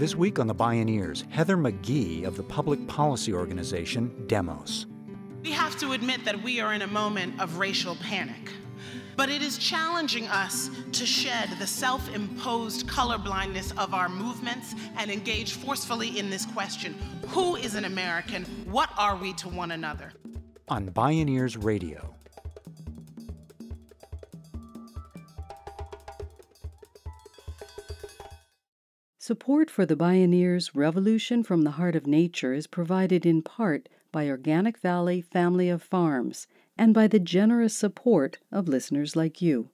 This week on the Bioneers, Heather McGhee of the public policy organization Demos. We have to admit that we are in a moment of racial panic. But it is challenging us to shed the self imposed colorblindness of our movements and engage forcefully in this question Who is an American? What are we to one another? On Bioneers Radio. Support for the Bioneers Revolution from the Heart of Nature is provided in part by Organic Valley Family of Farms and by the generous support of listeners like you.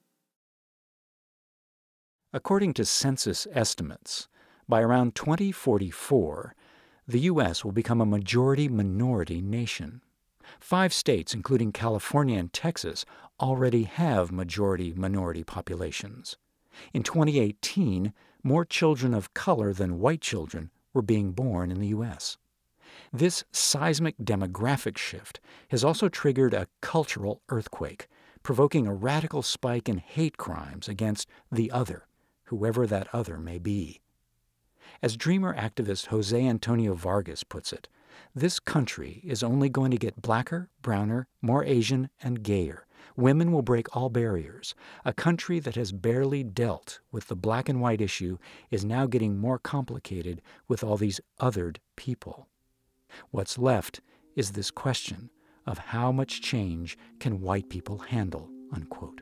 According to census estimates, by around 2044, the U.S. will become a majority minority nation. Five states, including California and Texas, already have majority minority populations. In 2018, more children of color than white children were being born in the U.S. This seismic demographic shift has also triggered a cultural earthquake, provoking a radical spike in hate crimes against the other, whoever that other may be. As dreamer activist Jose Antonio Vargas puts it, this country is only going to get blacker, browner, more Asian, and gayer Women will break all barriers. A country that has barely dealt with the black and white issue is now getting more complicated with all these othered people. What's left is this question of how much change can white people handle, unquote.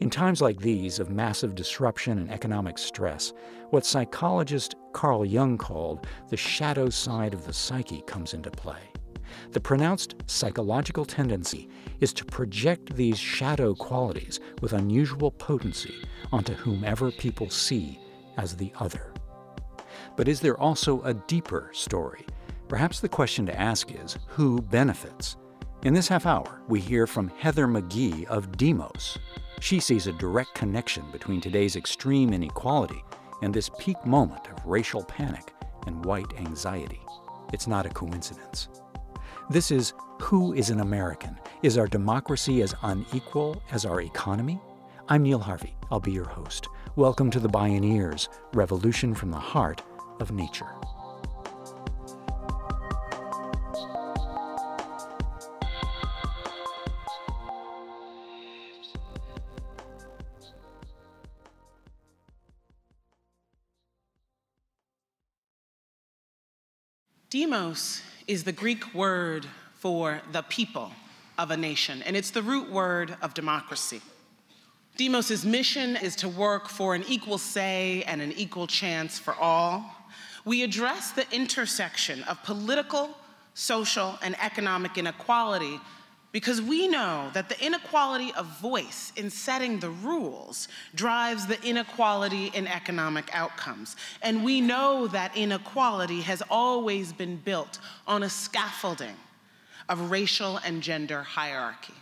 In times like these of massive disruption and economic stress, what psychologist Carl Jung called the shadow side of the psyche comes into play. The pronounced psychological tendency is to project these shadow qualities with unusual potency onto whomever people see as the other. But is there also a deeper story? Perhaps the question to ask is who benefits? In this half hour, we hear from Heather McGhee of Demos. She sees a direct connection between today's extreme inequality and this peak moment of racial panic and white anxiety. It's not a coincidence. This is Who is an American? Is our democracy as unequal as our economy? I'm Neil Harvey. I'll be your host. Welcome to the Bioneers Revolution from the Heart of Nature. Demos is the Greek word for the people of a nation, and it's the root word of democracy. Demos' mission is to work for an equal say and an equal chance for all. We address the intersection of political, social, and economic inequality because we know that the inequality of voice in setting the rules drives the inequality in economic outcomes. And we know that inequality has always been built on a scaffolding of racial and gender hierarchy.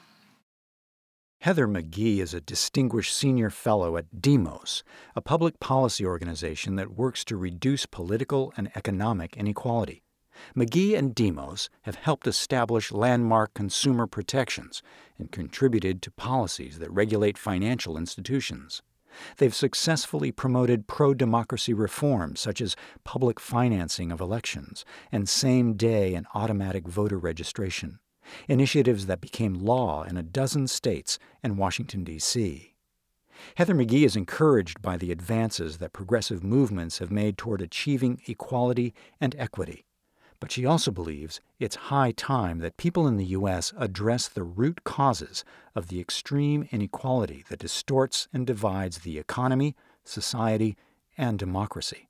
Heather McGhee is a distinguished senior fellow at Demos, a public policy organization that works to reduce political and economic inequality. McGhee and Demos have helped establish landmark consumer protections and contributed to policies that regulate financial institutions. They've successfully promoted pro democracy reforms such as public financing of elections and same day and automatic voter registration, initiatives that became law in a dozen states and Washington, D.C. Heather McGhee is encouraged by the advances that progressive movements have made toward achieving equality and equity but she also believes it's high time that people in the U.S. address the root causes of the extreme inequality that distorts and divides the economy, society, and democracy.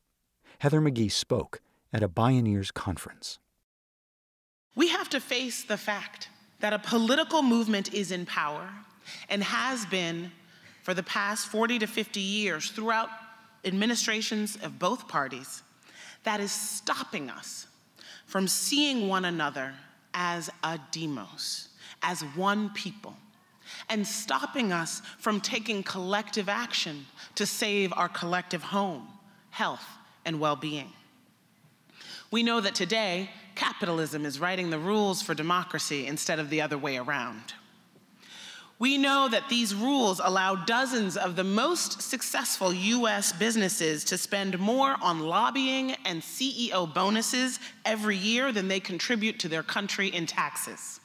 Heather McGhee spoke at a Bioneers conference. We have to face the fact that a political movement is in power and has been for the past 40 to 50 years throughout administrations of both parties that is stopping us from seeing one another as a demos, as one people, and stopping us from taking collective action to save our collective home, health, and well being. We know that today, capitalism is writing the rules for democracy instead of the other way around. We know that these rules allow dozens of the most successful US businesses to spend more on lobbying and CEO bonuses every year than they contribute to their country in taxes.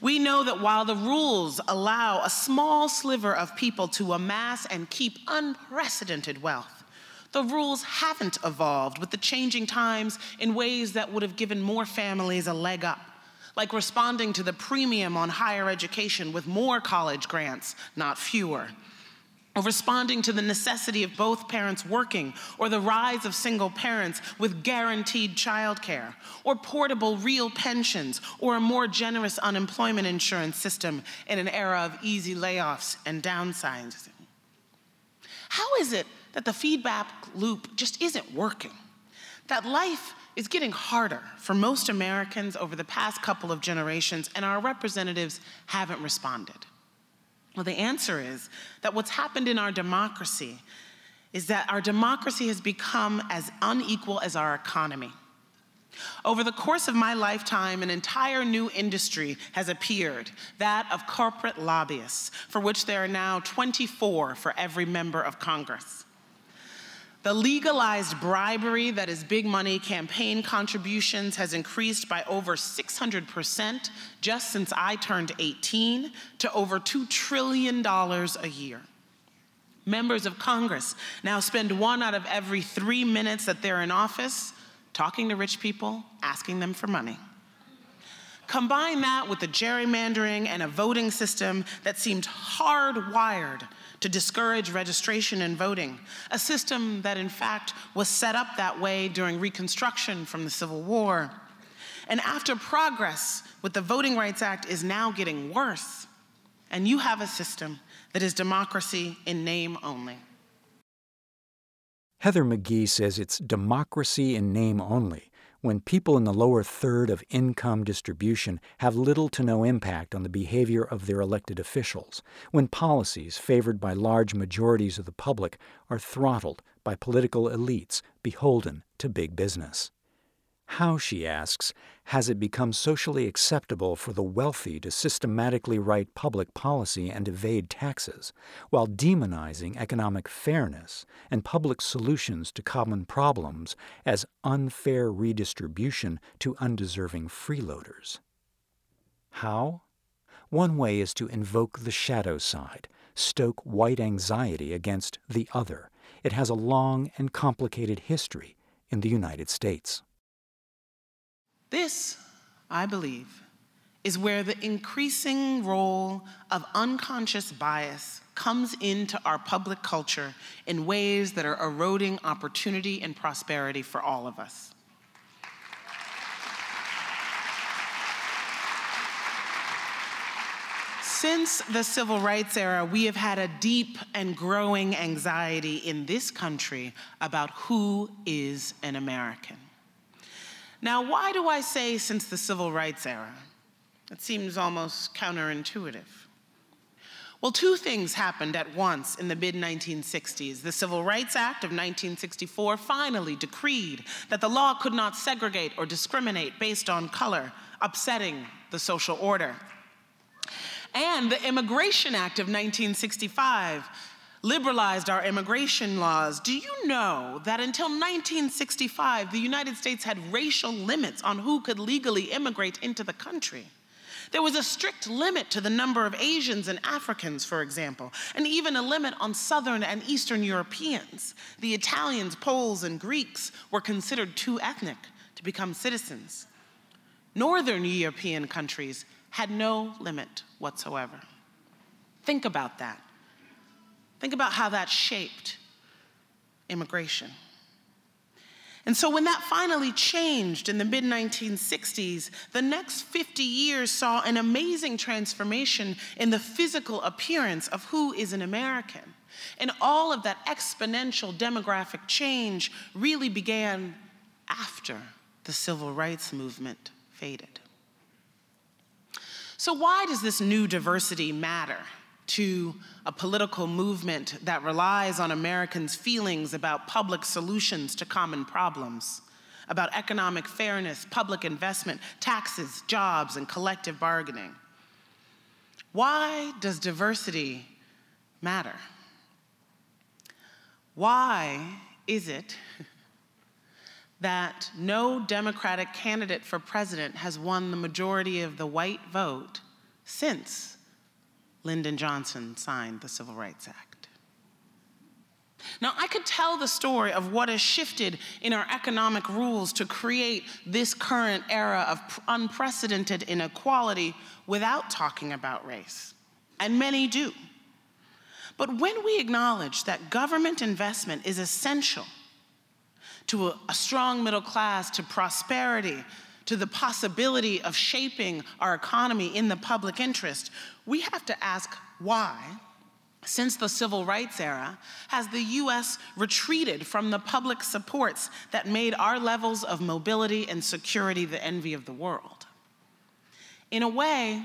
We know that while the rules allow a small sliver of people to amass and keep unprecedented wealth, the rules haven't evolved with the changing times in ways that would have given more families a leg up like responding to the premium on higher education with more college grants, not fewer. Or responding to the necessity of both parents working, or the rise of single parents with guaranteed childcare, or portable real pensions, or a more generous unemployment insurance system in an era of easy layoffs and downsizing. How is it that the feedback loop just isn't working? That life is getting harder for most Americans over the past couple of generations, and our representatives haven't responded? Well, the answer is that what's happened in our democracy is that our democracy has become as unequal as our economy. Over the course of my lifetime, an entire new industry has appeared that of corporate lobbyists, for which there are now 24 for every member of Congress. The legalized bribery that is big money campaign contributions has increased by over 600% just since I turned 18 to over $2 trillion a year. Members of Congress now spend one out of every three minutes that they're in office talking to rich people, asking them for money. Combine that with the gerrymandering and a voting system that seemed hardwired to discourage registration and voting, a system that in fact was set up that way during Reconstruction from the Civil War. And after progress with the Voting Rights Act is now getting worse, and you have a system that is democracy in name only. Heather McGhee says it's democracy in name only when people in the lower third of income distribution have little to no impact on the behavior of their elected officials, when policies favored by large majorities of the public are throttled by political elites beholden to big business. How, she asks, has it become socially acceptable for the wealthy to systematically write public policy and evade taxes, while demonizing economic fairness and public solutions to common problems as unfair redistribution to undeserving freeloaders? How? One way is to invoke the shadow side, stoke white anxiety against the other. It has a long and complicated history in the United States. This, I believe, is where the increasing role of unconscious bias comes into our public culture in ways that are eroding opportunity and prosperity for all of us. Since the civil rights era, we have had a deep and growing anxiety in this country about who is an American. Now, why do I say since the civil rights era? It seems almost counterintuitive. Well, two things happened at once in the mid 1960s. The Civil Rights Act of 1964 finally decreed that the law could not segregate or discriminate based on color, upsetting the social order. And the Immigration Act of 1965 liberalized our immigration laws, do you know that until 1965, the United States had racial limits on who could legally immigrate into the country? There was a strict limit to the number of Asians and Africans, for example, and even a limit on Southern and Eastern Europeans. The Italians, Poles, and Greeks were considered too ethnic to become citizens. Northern European countries had no limit whatsoever. Think about that. Think about how that shaped immigration. And so, when that finally changed in the mid 1960s, the next 50 years saw an amazing transformation in the physical appearance of who is an American. And all of that exponential demographic change really began after the civil rights movement faded. So, why does this new diversity matter? To a political movement that relies on Americans' feelings about public solutions to common problems, about economic fairness, public investment, taxes, jobs, and collective bargaining. Why does diversity matter? Why is it that no Democratic candidate for president has won the majority of the white vote since Lyndon Johnson signed the Civil Rights Act? Now, I could tell the story of what has shifted in our economic rules to create this current era of unprecedented inequality without talking about race, and many do. But when we acknowledge that government investment is essential to a, a, strong middle class, to prosperity, to the possibility of shaping our economy in the public interest, we have to ask why, since the civil rights era, has the US retreated from the public supports that made our levels of mobility and security the envy of the world? In a way,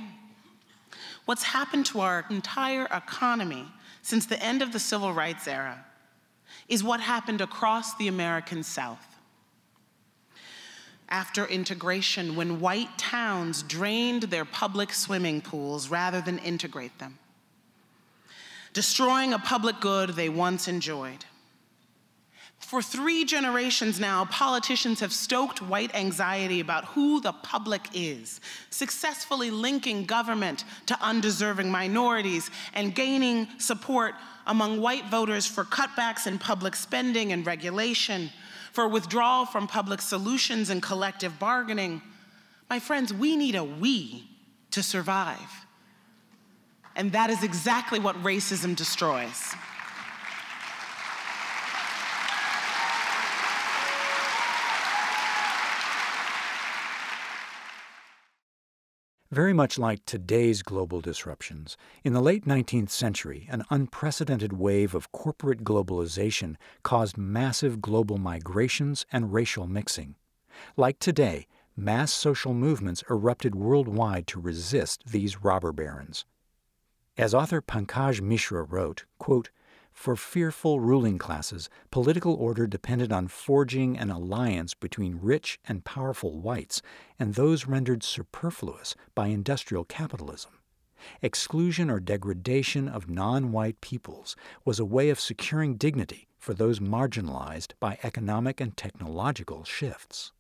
what's happened to our entire economy since the end of the civil rights era is what happened across the American South. After integration, when white towns drained their public swimming pools rather than integrate them, destroying a public good they once enjoyed. For three generations now, politicians have stoked white anxiety about who the public is, successfully linking government to undeserving minorities and gaining support among white voters for cutbacks in public spending and regulation, for withdrawal from public solutions and collective bargaining. My friends, we need a we to survive. And that is exactly what racism destroys. Very much like today's global disruptions, in the late 19th century, an unprecedented wave of corporate globalization caused massive global migrations and racial mixing. Like today, mass social movements erupted worldwide to resist these robber barons. As author Pankaj Mishra wrote, quote, for fearful ruling classes, political order depended on forging an alliance between rich and powerful whites and those rendered superfluous by industrial capitalism. Exclusion or degradation of non white peoples was a way of securing dignity for those marginalized by economic and technological shifts.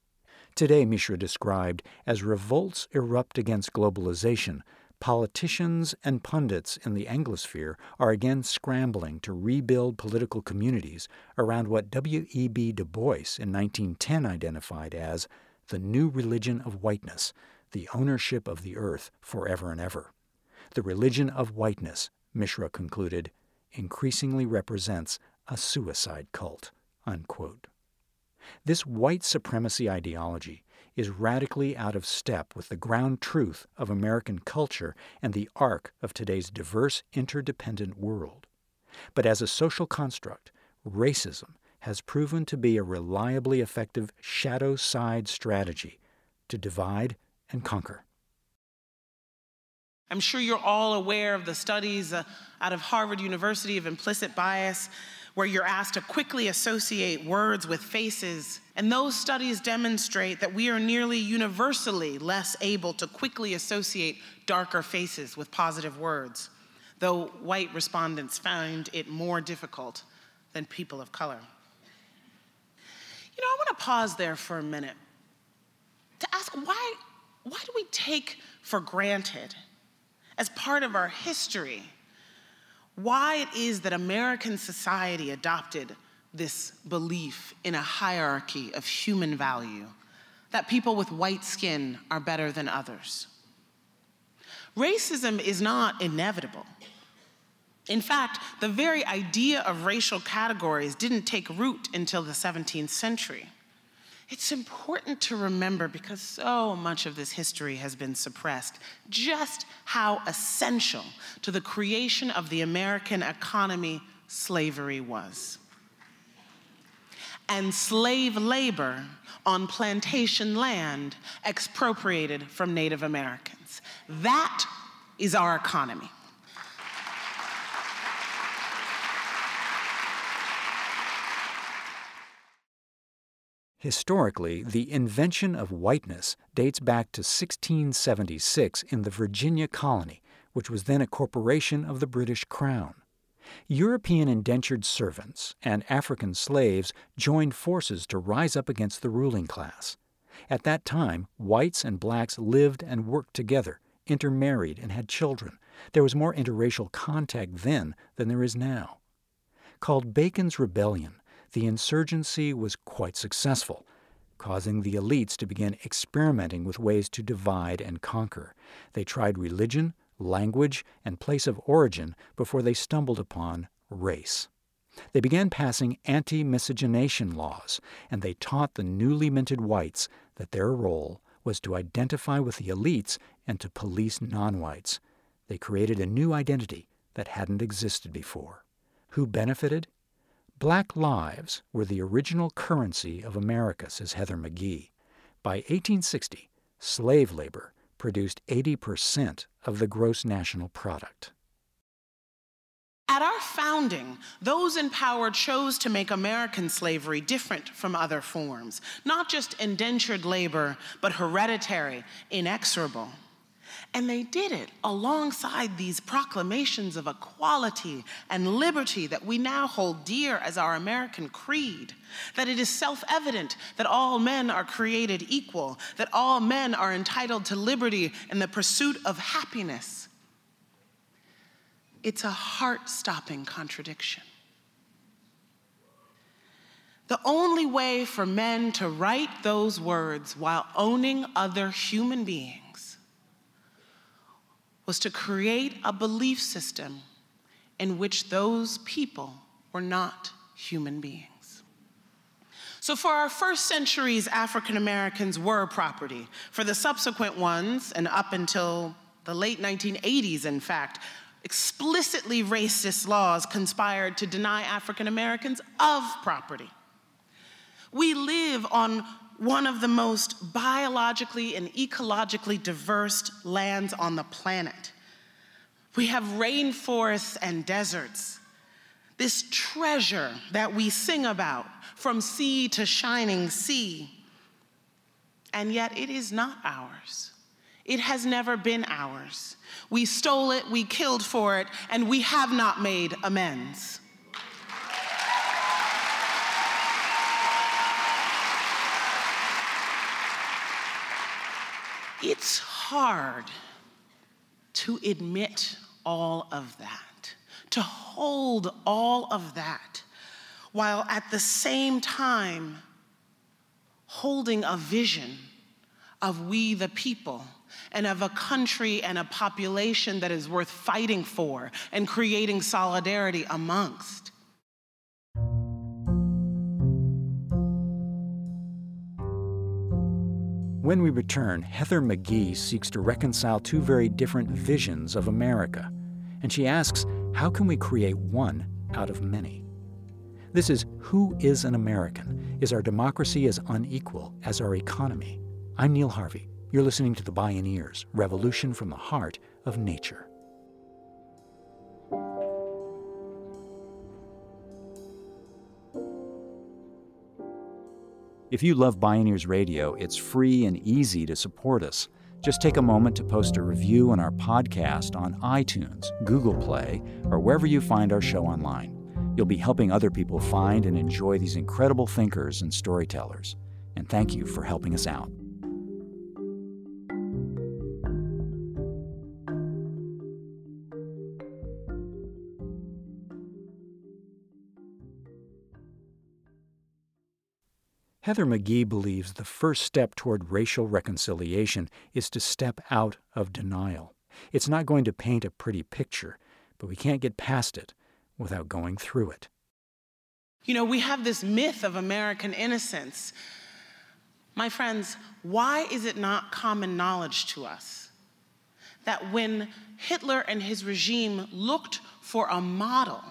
Today, Mishra described as revolts erupt against globalization politicians and pundits in the Anglosphere are again scrambling to rebuild political communities around what W.E.B. Du Bois in 1910 identified as the new religion of whiteness, the ownership of the earth forever and ever. The religion of whiteness, Mishra concluded, increasingly represents a suicide cult. Unquote. This white supremacy ideology is radically out of step with the ground truth of American culture and the arc of today's diverse, interdependent world. But as a social construct, racism has proven to be a reliably effective shadow side strategy to divide and conquer. I'm sure you're all aware of the studies uh, out of Harvard University of implicit bias where you're asked to quickly associate words with faces. And those studies demonstrate that we are nearly universally less able to quickly associate darker faces with positive words, though white respondents found it more difficult than people of color. You know, I want to pause there for a minute to ask why, why do we take for granted, as part of our history, why it is that American society adopted this belief in a hierarchy of human value, that people with white skin are better than others. Racism is not inevitable. In fact, the very idea of racial categories didn't take root until the 17th century. It's important to remember, because so much of this history has been suppressed, just how essential to the creation of the American economy slavery was. And slave labor on plantation land expropriated from Native Americans. That is our economy. Historically, the invention of whiteness dates back to 1676 in the Virginia colony, which was then a corporation of the British Crown. European indentured servants and African slaves joined forces to rise up against the ruling class. At that time, whites and blacks lived and worked together, intermarried, and had children. There was more interracial contact then than there is now. Called Bacon's Rebellion, the insurgency was quite successful, causing the elites to begin experimenting with ways to divide and conquer. They tried religion, language, and place of origin before they stumbled upon race. They began passing anti miscegenation laws, and they taught the newly minted whites that their role was to identify with the elites and to police non whites. They created a new identity that hadn't existed before. Who benefited? Black lives were the original currency of America, says Heather McGhee. By 1860, slave labor produced 80% of the gross national product. At our founding, those in power chose to make American slavery different from other forms, not just indentured labor, but hereditary, inexorable. And they did it alongside these proclamations of equality and liberty that we now hold dear as our American creed. That it is self evident that all men are created equal, that all men are entitled to liberty and the pursuit of happiness. It's a heart stopping contradiction. The only way for men to write those words while owning other human beings was to create a belief system in which those people were not human beings. So, for our first centuries, African Americans were property. For the subsequent ones, and up until the late 1980s, in fact, explicitly racist laws conspired to deny African Americans of property. We live on one of the most biologically and ecologically diverse lands on the planet. We have rainforests and deserts. This treasure that we sing about from sea to shining sea. And yet it is not ours. It has never been ours. We stole it, we killed for it, and we have not made amends. It's hard to admit all of that, to hold all of that, while at the same time holding a vision of we the people and of a country and a population that is worth fighting for and creating solidarity amongst. When we return, Heather McGhee seeks to reconcile two very different visions of America, and she asks, how can we create one out of many? This is Who is an American? Is our democracy as unequal as our economy? I'm Neil Harvey. You're listening to The Bioneers Revolution from the Heart of Nature. If you love Bioneers Radio, it's free and easy to support us. Just take a moment to post a review on our podcast on iTunes, Google Play, or wherever you find our show online. You'll be helping other people find and enjoy these incredible thinkers and storytellers. And thank you for helping us out. Heather McGhee believes the first step toward racial reconciliation is to step out of denial. It's not going to paint a pretty picture, but we can't get past it without going through it. You know, we have this myth of American innocence. My friends, why is it not common knowledge to us that when Hitler and his regime looked for a model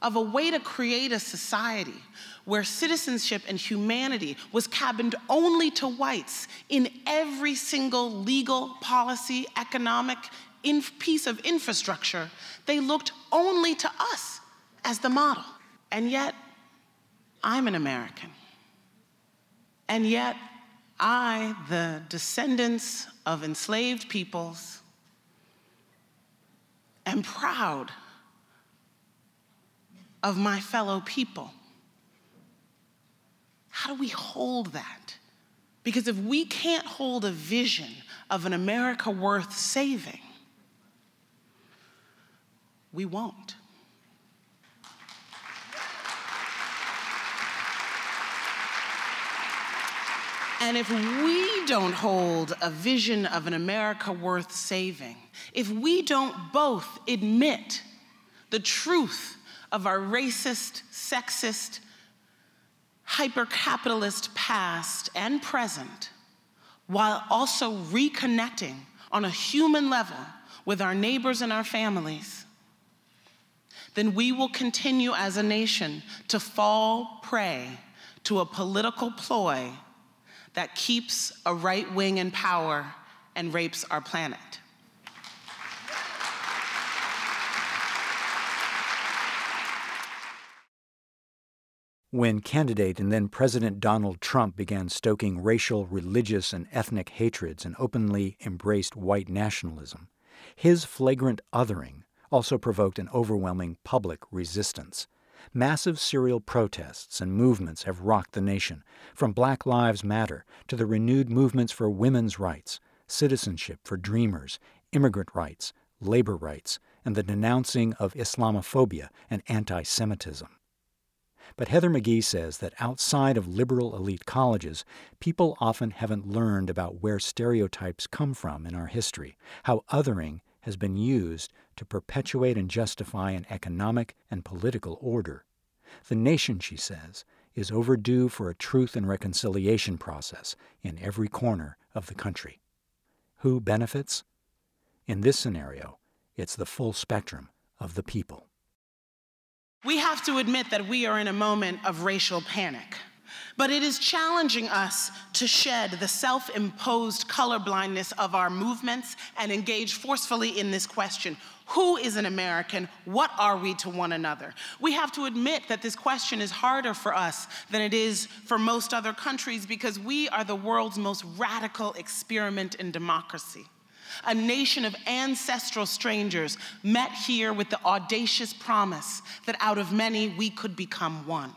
of a way to create a society where citizenship and humanity was cabined only to whites in every single legal, policy, economic piece of infrastructure, they looked only to us as the model. And yet, I'm an American. And yet, I, the descendants of enslaved peoples, am proud of my fellow people. How do we hold that? Because if we can't hold a vision of an America worth saving, we won't. And if we don't hold a vision of an America worth saving, if we don't both admit the truth of our racist, sexist, hyper capitalist past and present, while also reconnecting on a human level with our neighbors and our families, then we will continue as a nation to fall prey to a political ploy that keeps a right wing in power and rapes our planet. When candidate and then President Donald Trump began stoking racial, religious, and ethnic hatreds and openly embraced white nationalism, his flagrant othering also provoked an overwhelming public resistance. Massive serial protests and movements have rocked the nation, from Black Lives Matter to the renewed movements for women's rights, citizenship for dreamers, immigrant rights, labor rights, and the denouncing of Islamophobia and anti Semitism. But Heather McGhee says that outside of liberal elite colleges, people often haven't learned about where stereotypes come from in our history, how othering has been used to perpetuate and justify an economic and political order. The nation, she says, is overdue for a truth and reconciliation process in every corner of the country. Who benefits? In this scenario, it's the full spectrum of the people. We have to admit that we are in a moment of racial panic. But it is challenging us to shed the self imposed colorblindness of our movements and engage forcefully in this question Who is an American? What are we to one another? We have to admit that this question is harder for us than it is for most other countries because we are the world's most radical experiment in democracy a nation of ancestral strangers met here with the audacious promise that out of many we could become one.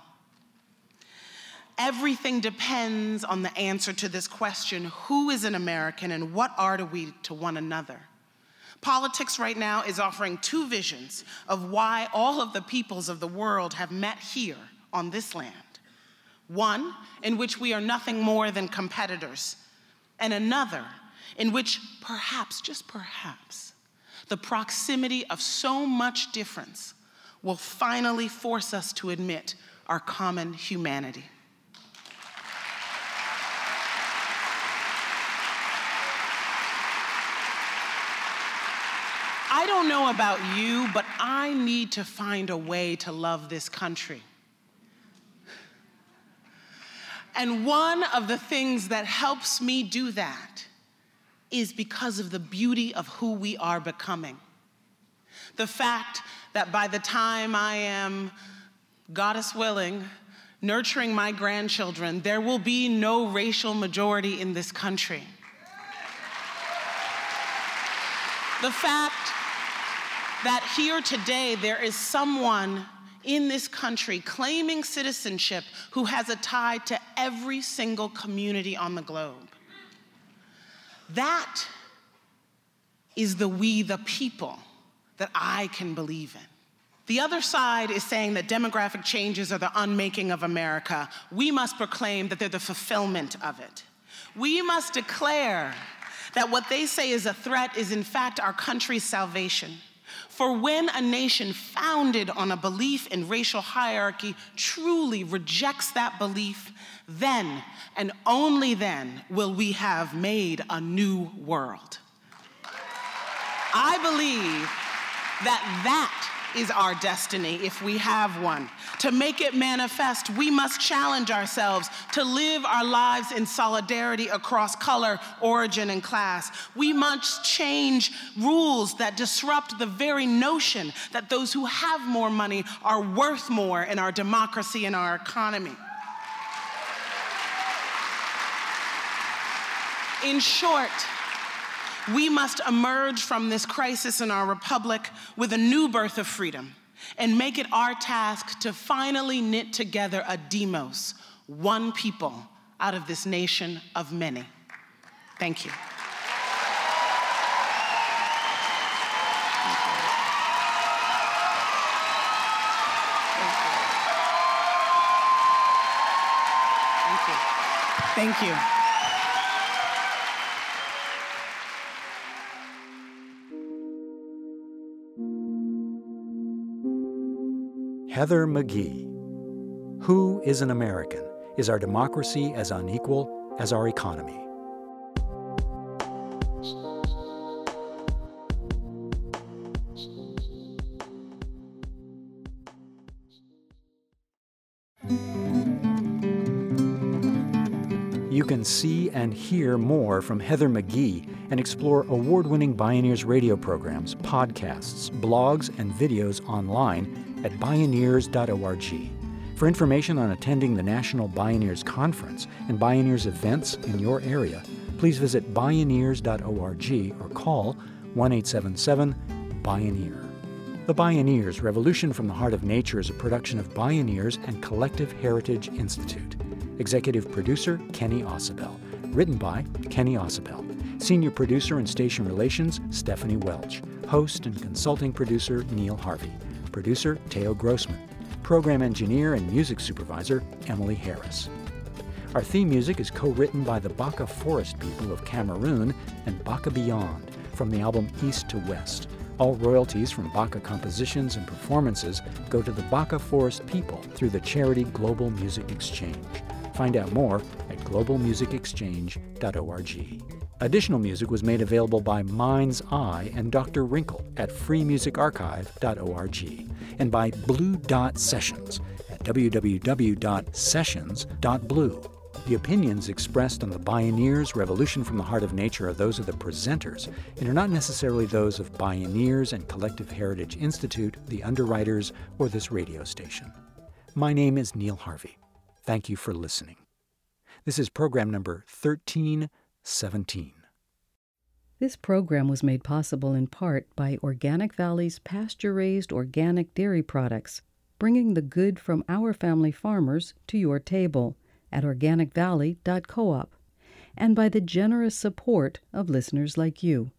Everything depends on the answer to this question who is an American and what are we to one another? Politics right now is offering two visions of why all of the peoples of the world have met here on this land. One, in which we are nothing more than competitors, and another, in which perhaps, just perhaps, the proximity of so much difference will finally force us to admit our common humanity. I don't know about you, but I need to find a way to love this country. And one of the things that helps me do that is because of the beauty of who we are becoming. The fact that by the time I am, goddess willing, nurturing my grandchildren, there will be no racial majority in this country. The fact that here today there is someone in this country claiming citizenship who has a tie to every single community on the globe. That is the we the people that I can believe in. The other side is saying that demographic changes are the unmaking of America. We must proclaim that they're the fulfillment of it. We must declare that what they say is a threat is, in fact, our country's salvation. For when a nation founded on a belief in racial hierarchy truly rejects that belief, then and only then will we have made a new world. I believe that that is our destiny if we have one. To make it manifest, we must challenge ourselves to live our lives in solidarity across color, origin, and class. We must change rules that disrupt the very notion that those who have more money are worth more in our democracy and our economy. In short, We must emerge from this crisis in our republic with a new birth of freedom and make it our task to finally knit together a demos, one people, out of this nation of many. Thank you. Thank you. Heather McGhee. Who is an American? Is our democracy as unequal as our economy? Can see and hear more from Heather McGhee and explore award winning Bioneers radio programs, podcasts, blogs, and videos online at bioneers.org. For information on attending the National Bioneers Conference and Bioneers events in your area, please visit bioneers.org or call 1 877 Bioneer. The Bioneers Revolution from the Heart of Nature is a production of Bioneers and Collective Heritage Institute. Executive producer Kenny Ausubel. Written by Kenny Ausubel. Senior producer and station relations Stephanie Welch. Host and consulting producer Neil Harvey. Producer Teo Grossman. Program engineer and music supervisor Emily Harris. Our theme music is co written by the Baka Forest people of Cameroon and Baka Beyond from the album East to West. All royalties from Baka compositions and performances go to the Baka Forest people through the charity Global Music Exchange. Find out more at globalmusicexchange.org. Additional music was made available by Mind's Eye and Dr. Wrinkle at freemusicarchive.org and by Blue Dot Sessions at www.sessions.blue. The opinions expressed on the Bioneers Revolution from the Heart of Nature are those of the presenters and are not necessarily those of Bioneers and Collective Heritage Institute, the underwriters, or this radio station. My name is Neil Harvey. Thank you for listening. This is program number 1317. This program was made possible in part by Organic Valley's pasture raised organic dairy products, bringing the good from our family farmers to your table at organicvalley.coop, and by the generous support of listeners like you.